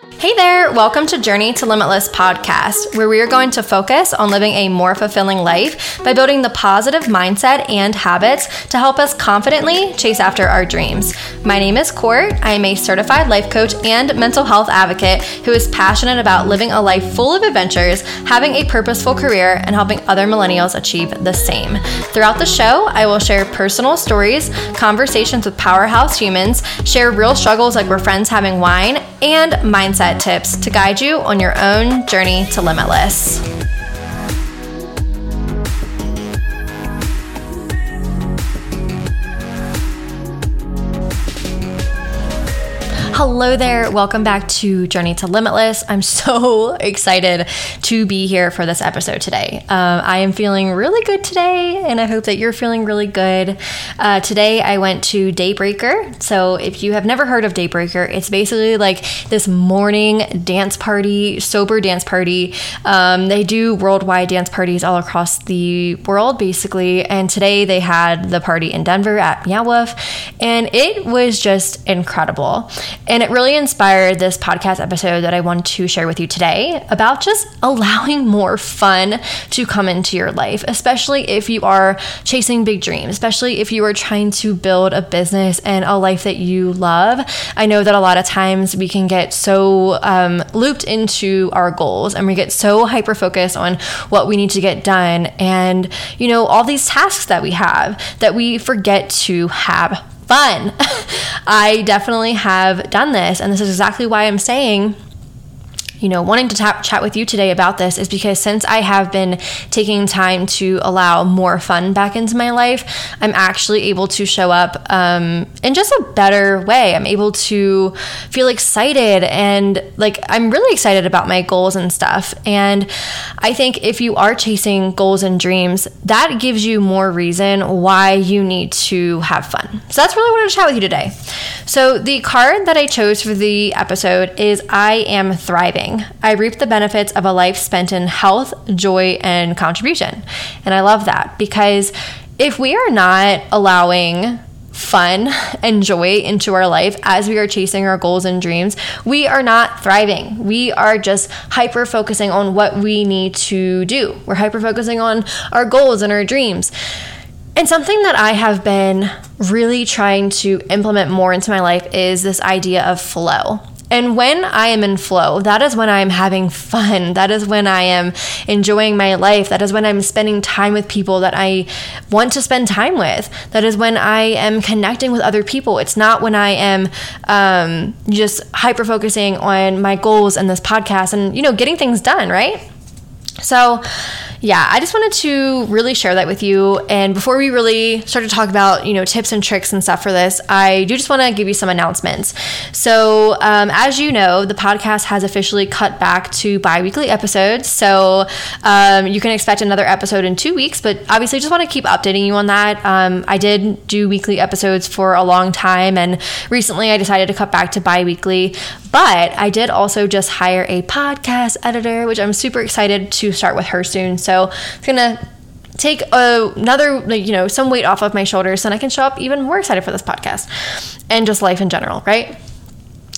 Hey there, welcome to Journey to Limitless podcast, where we are going to focus on living a more fulfilling life by building the positive mindset and habits to help us confidently chase after our dreams. My name is Court. I am a certified life coach and mental health advocate who is passionate about living a life full of adventures, having a purposeful career, and helping other millennials achieve the same. Throughout the show, I will share personal stories, conversations with powerhouse humans, share real struggles like we're friends having wine, and mindset tips to guide you on your own journey to limitless. Hello there. Welcome back to Journey to Limitless. I'm so excited to be here for this episode today. Um, I am feeling really good today, and I hope that you're feeling really good. Uh, today, I went to Daybreaker. So, if you have never heard of Daybreaker, it's basically like this morning dance party, sober dance party. Um, they do worldwide dance parties all across the world, basically. And today, they had the party in Denver at Meow Wolf, and it was just incredible. And it really inspired this podcast episode that I want to share with you today about just allowing more fun to come into your life, especially if you are chasing big dreams, especially if you are trying to build a business and a life that you love. I know that a lot of times we can get so um, looped into our goals and we get so hyper focused on what we need to get done and, you know, all these tasks that we have that we forget to have fun. I definitely have done this, and this is exactly why I'm saying you know, wanting to tap, chat with you today about this is because since I have been taking time to allow more fun back into my life, I'm actually able to show up um, in just a better way. I'm able to feel excited and like I'm really excited about my goals and stuff. And I think if you are chasing goals and dreams, that gives you more reason why you need to have fun. So that's really what I want to chat with you today. So the card that I chose for the episode is I am thriving. I reap the benefits of a life spent in health, joy, and contribution. And I love that because if we are not allowing fun and joy into our life as we are chasing our goals and dreams, we are not thriving. We are just hyper focusing on what we need to do. We're hyper focusing on our goals and our dreams. And something that I have been really trying to implement more into my life is this idea of flow. And when I am in flow, that is when I am having fun. That is when I am enjoying my life. That is when I'm spending time with people that I want to spend time with. That is when I am connecting with other people. It's not when I am um, just hyper focusing on my goals and this podcast and, you know, getting things done, right? So, yeah, I just wanted to really share that with you. And before we really start to talk about, you know, tips and tricks and stuff for this, I do just want to give you some announcements. So, um, as you know, the podcast has officially cut back to bi weekly episodes. So, um, you can expect another episode in two weeks, but obviously, I just want to keep updating you on that. Um, I did do weekly episodes for a long time, and recently I decided to cut back to bi weekly. But I did also just hire a podcast editor, which I'm super excited to start with her soon. So, so it's gonna take a, another you know some weight off of my shoulders and i can show up even more excited for this podcast and just life in general right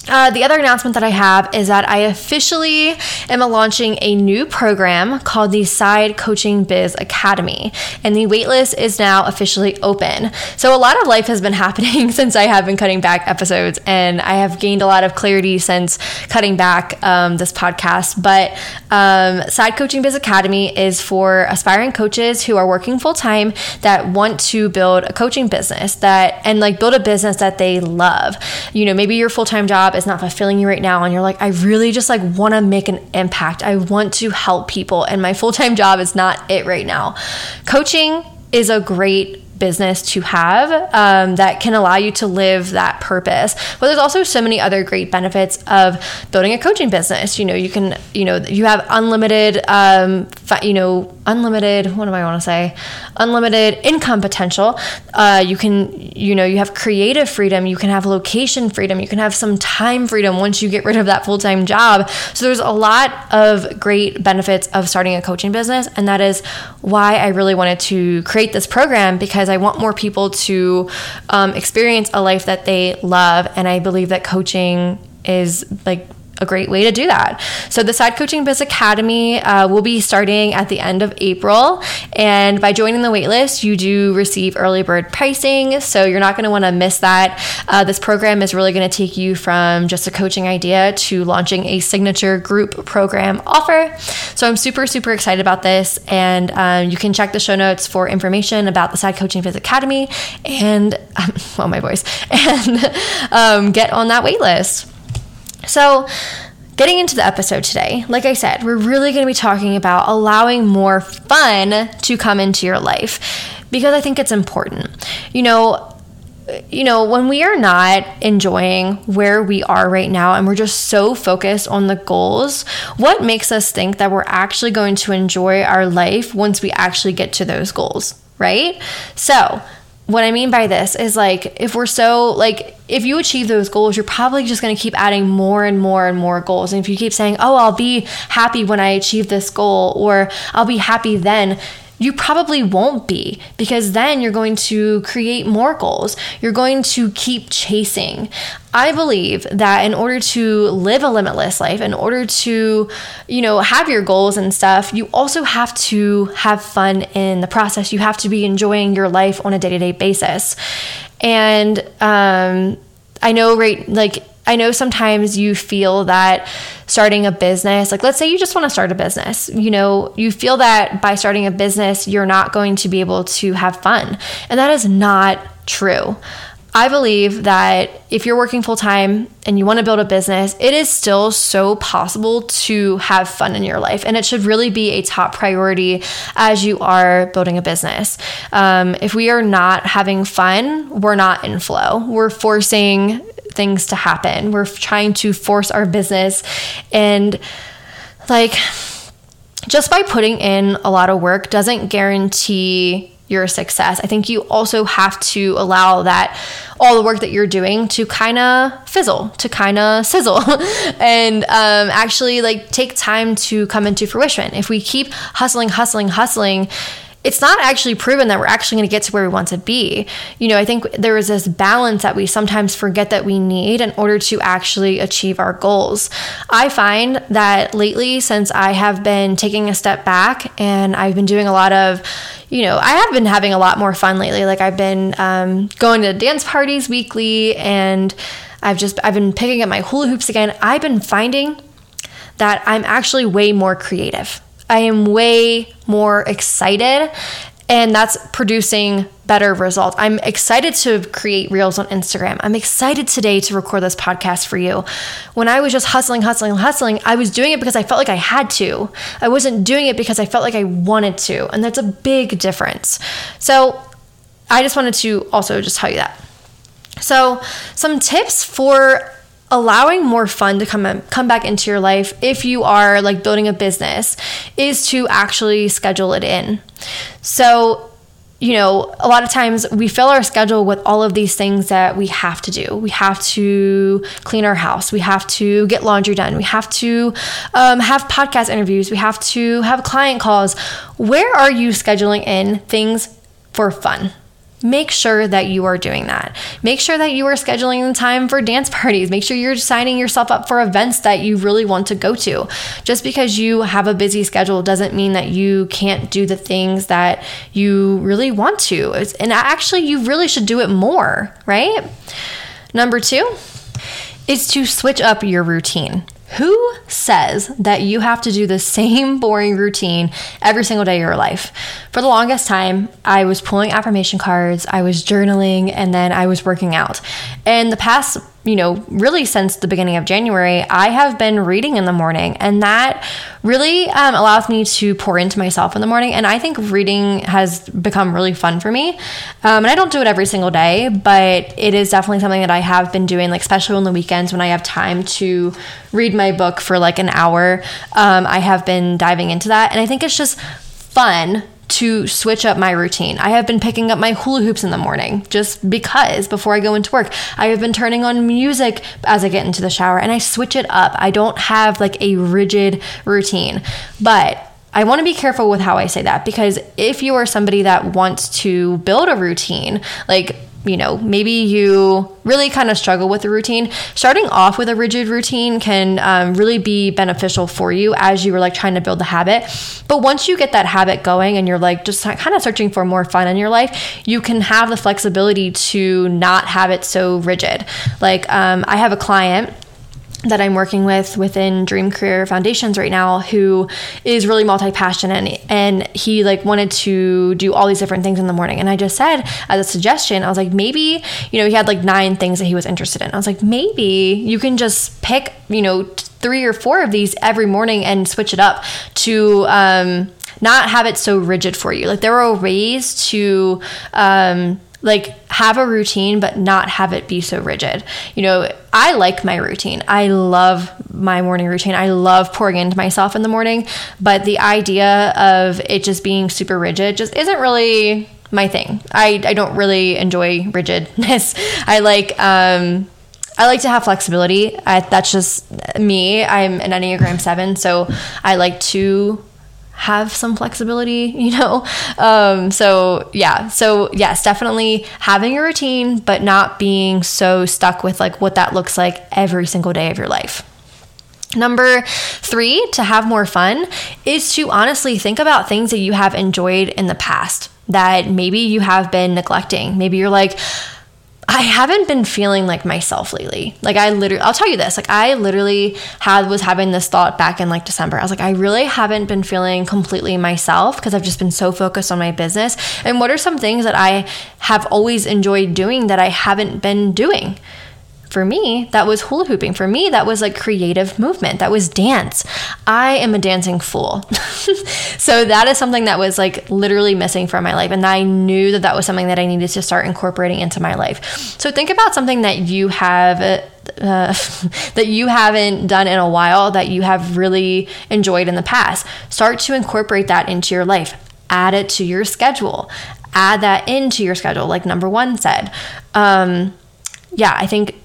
uh, the other announcement that I have is that I officially am launching a new program called the Side Coaching Biz Academy, and the waitlist is now officially open. So, a lot of life has been happening since I have been cutting back episodes, and I have gained a lot of clarity since cutting back um, this podcast. But um, Side Coaching Biz Academy is for aspiring coaches who are working full time that want to build a coaching business that and like build a business that they love. You know, maybe your full time job job is not fulfilling you right now and you're like I really just like want to make an impact. I want to help people and my full-time job is not it right now. Coaching is a great business to have um, that can allow you to live that purpose. But there's also so many other great benefits of building a coaching business. You know, you can, you know, you have unlimited, um, you know, unlimited, what do I want to say? Unlimited income potential. Uh, you can, you know, you have creative freedom. You can have location freedom. You can have some time freedom once you get rid of that full time job. So there's a lot of great benefits of starting a coaching business. And that is why I really wanted to create this program because I want more people to um, experience a life that they love. And I believe that coaching is like a great way to do that. So, the Side Coaching Biz Academy uh, will be starting at the end of April. And by joining the waitlist, you do receive early bird pricing. So, you're not going to want to miss that. Uh, this program is really going to take you from just a coaching idea to launching a signature group program offer. So, I'm super, super excited about this. And um, you can check the show notes for information about the Side Coaching Biz Academy and, um, well, my voice, and um, get on that waitlist. So, getting into the episode today, like I said, we're really going to be talking about allowing more fun to come into your life because I think it's important. You know, you know, when we are not enjoying where we are right now and we're just so focused on the goals, what makes us think that we're actually going to enjoy our life once we actually get to those goals, right? So, what I mean by this is like if we're so like if you achieve those goals, you're probably just going to keep adding more and more and more goals. And if you keep saying, "Oh, I'll be happy when I achieve this goal," or "I'll be happy then," you probably won't be because then you're going to create more goals. You're going to keep chasing. I believe that in order to live a limitless life, in order to, you know, have your goals and stuff, you also have to have fun in the process. You have to be enjoying your life on a day to day basis. And um, I know, right, like, I know sometimes you feel that starting a business, like let's say you just want to start a business, you know, you feel that by starting a business, you're not going to be able to have fun. And that is not true. I believe that if you're working full time and you want to build a business, it is still so possible to have fun in your life. And it should really be a top priority as you are building a business. Um, if we are not having fun, we're not in flow. We're forcing things to happen. We're trying to force our business and like just by putting in a lot of work doesn't guarantee your success. I think you also have to allow that all the work that you're doing to kind of fizzle, to kind of sizzle, and um, actually like take time to come into fruition. If we keep hustling, hustling, hustling, it's not actually proven that we're actually going to get to where we want to be. You know, I think there is this balance that we sometimes forget that we need in order to actually achieve our goals. I find that lately, since I have been taking a step back and I've been doing a lot of, you know, I have been having a lot more fun lately. Like I've been um, going to dance parties weekly and I've just, I've been picking up my hula hoops again. I've been finding that I'm actually way more creative. I am way more excited and that's producing better results. I'm excited to create reels on Instagram. I'm excited today to record this podcast for you. When I was just hustling, hustling, hustling, I was doing it because I felt like I had to. I wasn't doing it because I felt like I wanted to. And that's a big difference. So I just wanted to also just tell you that. So, some tips for allowing more fun to come in, come back into your life if you are like building a business is to actually schedule it in. So you know, a lot of times we fill our schedule with all of these things that we have to do. We have to clean our house. We have to get laundry done. We have to um, have podcast interviews. We have to have client calls. Where are you scheduling in things for fun? Make sure that you are doing that. Make sure that you are scheduling the time for dance parties. Make sure you're signing yourself up for events that you really want to go to. Just because you have a busy schedule doesn't mean that you can't do the things that you really want to. and actually, you really should do it more, right? Number two is to switch up your routine. Who says that you have to do the same boring routine every single day of your life? For the longest time, I was pulling affirmation cards, I was journaling, and then I was working out. And the past you know, really since the beginning of January, I have been reading in the morning, and that really um, allows me to pour into myself in the morning. And I think reading has become really fun for me. Um, and I don't do it every single day, but it is definitely something that I have been doing, like especially on the weekends when I have time to read my book for like an hour. Um, I have been diving into that, and I think it's just fun to switch up my routine. I have been picking up my hula hoops in the morning just because before I go into work. I have been turning on music as I get into the shower and I switch it up. I don't have like a rigid routine. But I want to be careful with how I say that because if you are somebody that wants to build a routine, like you know, maybe you really kind of struggle with the routine, starting off with a rigid routine can um, really be beneficial for you as you were like trying to build the habit. But once you get that habit going and you're like just kind of searching for more fun in your life, you can have the flexibility to not have it so rigid. Like, um, I have a client that I'm working with within Dream Career Foundations right now who is really multi-passionate and he like wanted to do all these different things in the morning. And I just said as a suggestion I was like maybe you know he had like nine things that he was interested in. I was like maybe you can just pick you know three or four of these every morning and switch it up to um, not have it so rigid for you. Like there are ways to um, like have a routine but not have it be so rigid. You know i like my routine. I love my morning routine. I love pouring into myself in the morning. But the idea of it just being super rigid just isn't really my thing. I, I don't really enjoy rigidness. I like um I like to have flexibility. I, that's just me. I'm an Enneagram 7, so I like to have some flexibility, you know? Um, so, yeah. So, yes, definitely having a routine, but not being so stuck with like what that looks like every single day of your life. Number three, to have more fun, is to honestly think about things that you have enjoyed in the past that maybe you have been neglecting. Maybe you're like, I haven't been feeling like myself lately. Like I literally I'll tell you this, like I literally had was having this thought back in like December. I was like I really haven't been feeling completely myself because I've just been so focused on my business. And what are some things that I have always enjoyed doing that I haven't been doing? For me, that was hula hooping. For me, that was like creative movement. That was dance. I am a dancing fool. so that is something that was like literally missing from my life. And I knew that that was something that I needed to start incorporating into my life. So think about something that you have. Uh, that you haven't done in a while that you have really enjoyed in the past. Start to incorporate that into your life. Add it to your schedule. Add that into your schedule, like number one said. Um, yeah, I think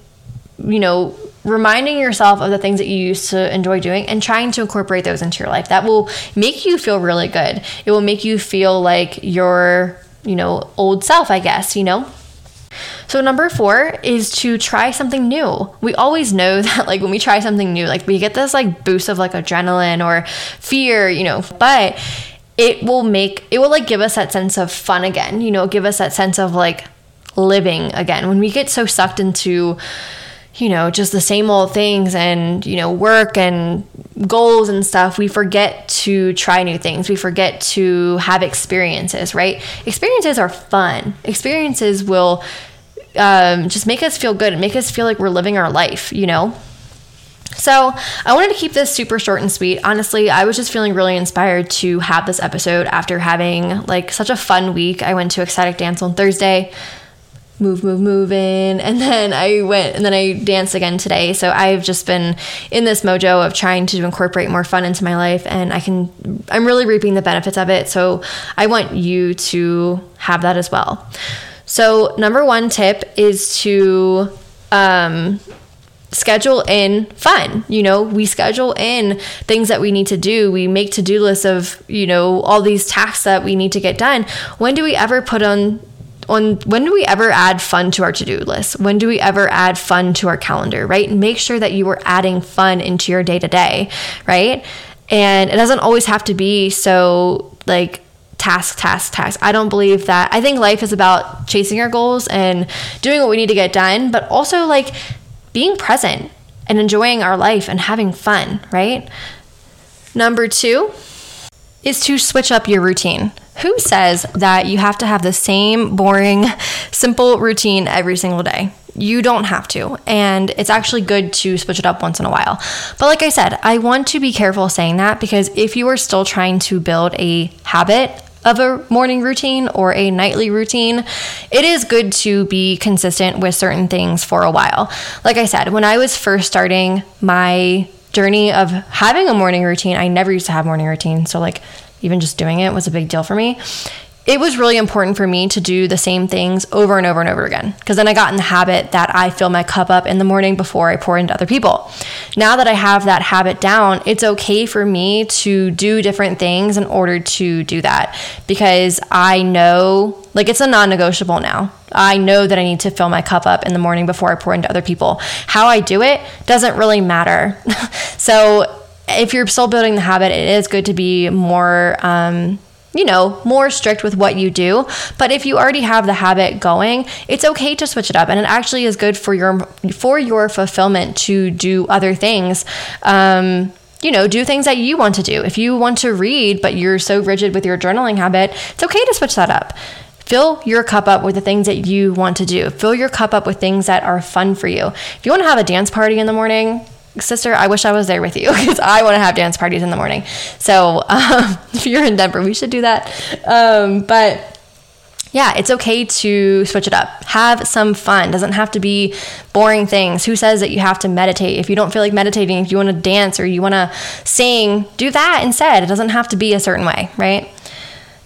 you know, reminding yourself of the things that you used to enjoy doing and trying to incorporate those into your life. That will make you feel really good. It will make you feel like your, you know, old self, I guess, you know? So, number four is to try something new. We always know that, like, when we try something new, like, we get this, like, boost of, like, adrenaline or fear, you know, but it will make, it will, like, give us that sense of fun again, you know, give us that sense of, like, living again. When we get so sucked into, you know, just the same old things and, you know, work and goals and stuff, we forget to try new things. We forget to have experiences, right? Experiences are fun. Experiences will um, just make us feel good and make us feel like we're living our life, you know? So, I wanted to keep this super short and sweet. Honestly, I was just feeling really inspired to have this episode after having like such a fun week. I went to Ecstatic Dance on Thursday move, move, move in. And then I went and then I danced again today. So I've just been in this mojo of trying to incorporate more fun into my life and I can, I'm really reaping the benefits of it. So I want you to have that as well. So, number one tip is to, um, schedule in fun. You know, we schedule in things that we need to do. We make to do lists of, you know, all these tasks that we need to get done. When do we ever put on on when do we ever add fun to our to-do list? When do we ever add fun to our calendar, right? Make sure that you are adding fun into your day-to-day, right? And it doesn't always have to be so like task, task, task. I don't believe that. I think life is about chasing our goals and doing what we need to get done, but also like being present and enjoying our life and having fun, right? Number two is to switch up your routine. Who says that you have to have the same boring, simple routine every single day? You don't have to. And it's actually good to switch it up once in a while. But like I said, I want to be careful saying that because if you are still trying to build a habit of a morning routine or a nightly routine, it is good to be consistent with certain things for a while. Like I said, when I was first starting my journey of having a morning routine, I never used to have morning routine. So like even just doing it was a big deal for me. It was really important for me to do the same things over and over and over again because then I got in the habit that I fill my cup up in the morning before I pour into other people. Now that I have that habit down, it's okay for me to do different things in order to do that because I know Like it's a non negotiable now. I know that I need to fill my cup up in the morning before I pour into other people. How I do it doesn't really matter. so if you're still building the habit, it is good to be more, um, you know, more strict with what you do. But if you already have the habit going, it's okay to switch it up, and it actually is good for your for your fulfillment to do other things. Um, you know, do things that you want to do. If you want to read, but you're so rigid with your journaling habit, it's okay to switch that up. Fill your cup up with the things that you want to do. Fill your cup up with things that are fun for you. If you want to have a dance party in the morning, sister, I wish I was there with you because I want to have dance parties in the morning. So um, if you're in Denver, we should do that. Um, but yeah, it's okay to switch it up. Have some fun. Doesn't have to be boring things. Who says that you have to meditate? If you don't feel like meditating, if you want to dance or you want to sing, do that instead. It doesn't have to be a certain way, right?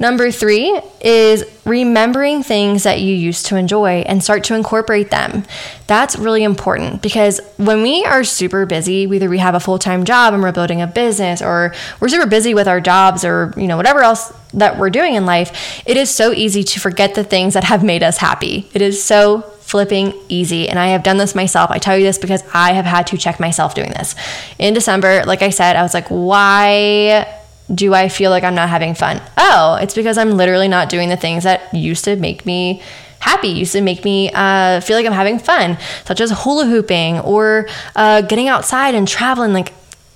Number three is remembering things that you used to enjoy and start to incorporate them. That's really important because when we are super busy, whether we have a full time job and we're building a business or we're super busy with our jobs or, you know, whatever else that we're doing in life, it is so easy to forget the things that have made us happy. It is so flipping easy. And I have done this myself. I tell you this because I have had to check myself doing this. In December, like I said, I was like, why do I feel like I'm not having fun? Oh, it's because I'm literally not doing the things that used to make me happy, used to make me uh, feel like I'm having fun, such as hula hooping or uh, getting outside and traveling. Like,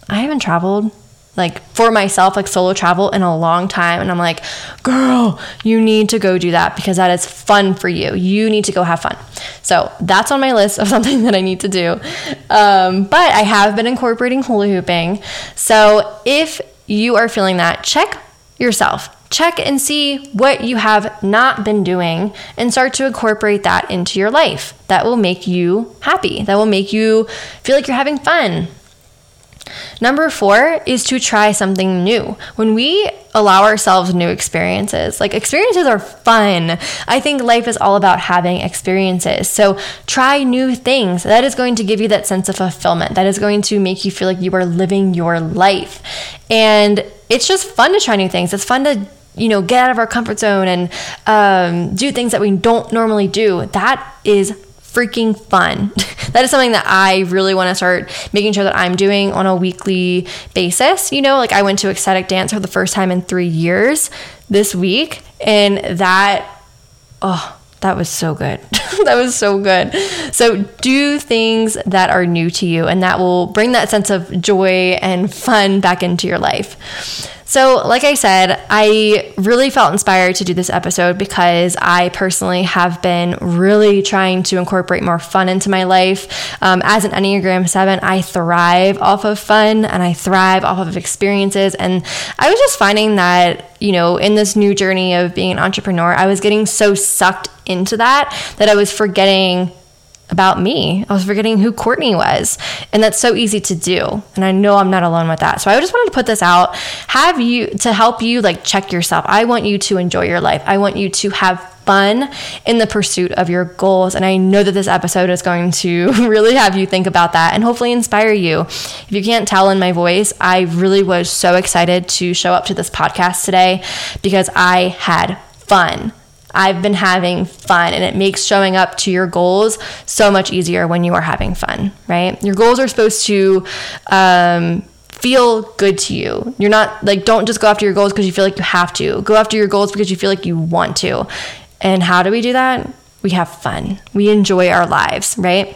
I haven't traveled like for myself, like solo travel in a long time. And I'm like, girl, you need to go do that because that is fun for you. You need to go have fun. So that's on my list of something that I need to do. Um, but I have been incorporating hula hooping. So if you are feeling that, check yourself. Check and see what you have not been doing and start to incorporate that into your life. That will make you happy. That will make you feel like you're having fun. Number four is to try something new. When we allow ourselves new experiences, like experiences are fun. I think life is all about having experiences. So try new things. That is going to give you that sense of fulfillment. That is going to make you feel like you are living your life. And it's just fun to try new things. It's fun to you know, get out of our comfort zone and um, do things that we don't normally do. That is freaking fun. that is something that I really want to start making sure that I'm doing on a weekly basis. You know, like I went to ecstatic dance for the first time in three years this week, and that, oh, that was so good. that was so good. So, do things that are new to you, and that will bring that sense of joy and fun back into your life. So, like I said, I really felt inspired to do this episode because I personally have been really trying to incorporate more fun into my life. Um, as an Enneagram 7, I thrive off of fun and I thrive off of experiences. And I was just finding that, you know, in this new journey of being an entrepreneur, I was getting so sucked into that that I was forgetting about me. I was forgetting who Courtney was. And that's so easy to do. And I know I'm not alone with that. So I just wanted to put this out, have you to help you like check yourself. I want you to enjoy your life. I want you to have fun in the pursuit of your goals. And I know that this episode is going to really have you think about that and hopefully inspire you. If you can't tell in my voice, I really was so excited to show up to this podcast today because I had fun. I've been having fun and it makes showing up to your goals so much easier when you are having fun, right? Your goals are supposed to um, feel good to you. You're not like, don't just go after your goals because you feel like you have to. Go after your goals because you feel like you want to. And how do we do that? We have fun, we enjoy our lives, right?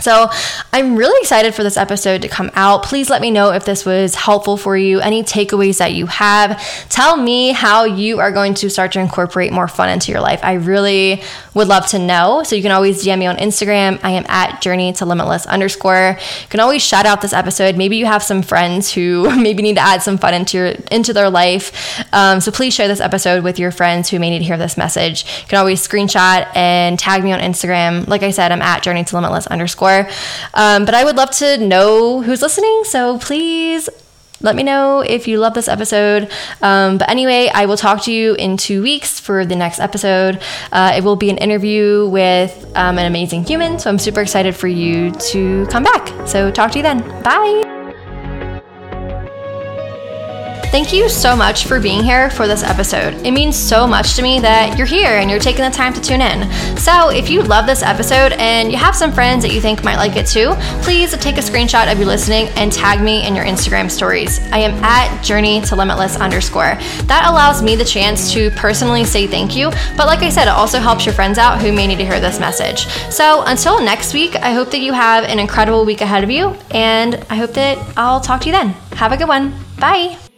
So, I'm really excited for this episode to come out. Please let me know if this was helpful for you, any takeaways that you have. Tell me how you are going to start to incorporate more fun into your life. I really would love to know. So, you can always DM me on Instagram. I am at journey to limitless underscore. You can always shout out this episode. Maybe you have some friends who maybe need to add some fun into your into their life. Um, so, please share this episode with your friends who may need to hear this message. You can always screenshot and tag me on Instagram. Like I said, I'm at journey to limitless underscore. Um, but I would love to know who's listening. So please let me know if you love this episode. Um, but anyway, I will talk to you in two weeks for the next episode. Uh, it will be an interview with um, an amazing human. So I'm super excited for you to come back. So talk to you then. Bye. Thank you so much for being here for this episode. It means so much to me that you're here and you're taking the time to tune in. So, if you love this episode and you have some friends that you think might like it too, please take a screenshot of you listening and tag me in your Instagram stories. I am at journey to limitless underscore. That allows me the chance to personally say thank you, but like I said, it also helps your friends out who may need to hear this message. So, until next week, I hope that you have an incredible week ahead of you, and I hope that I'll talk to you then. Have a good one. Bye.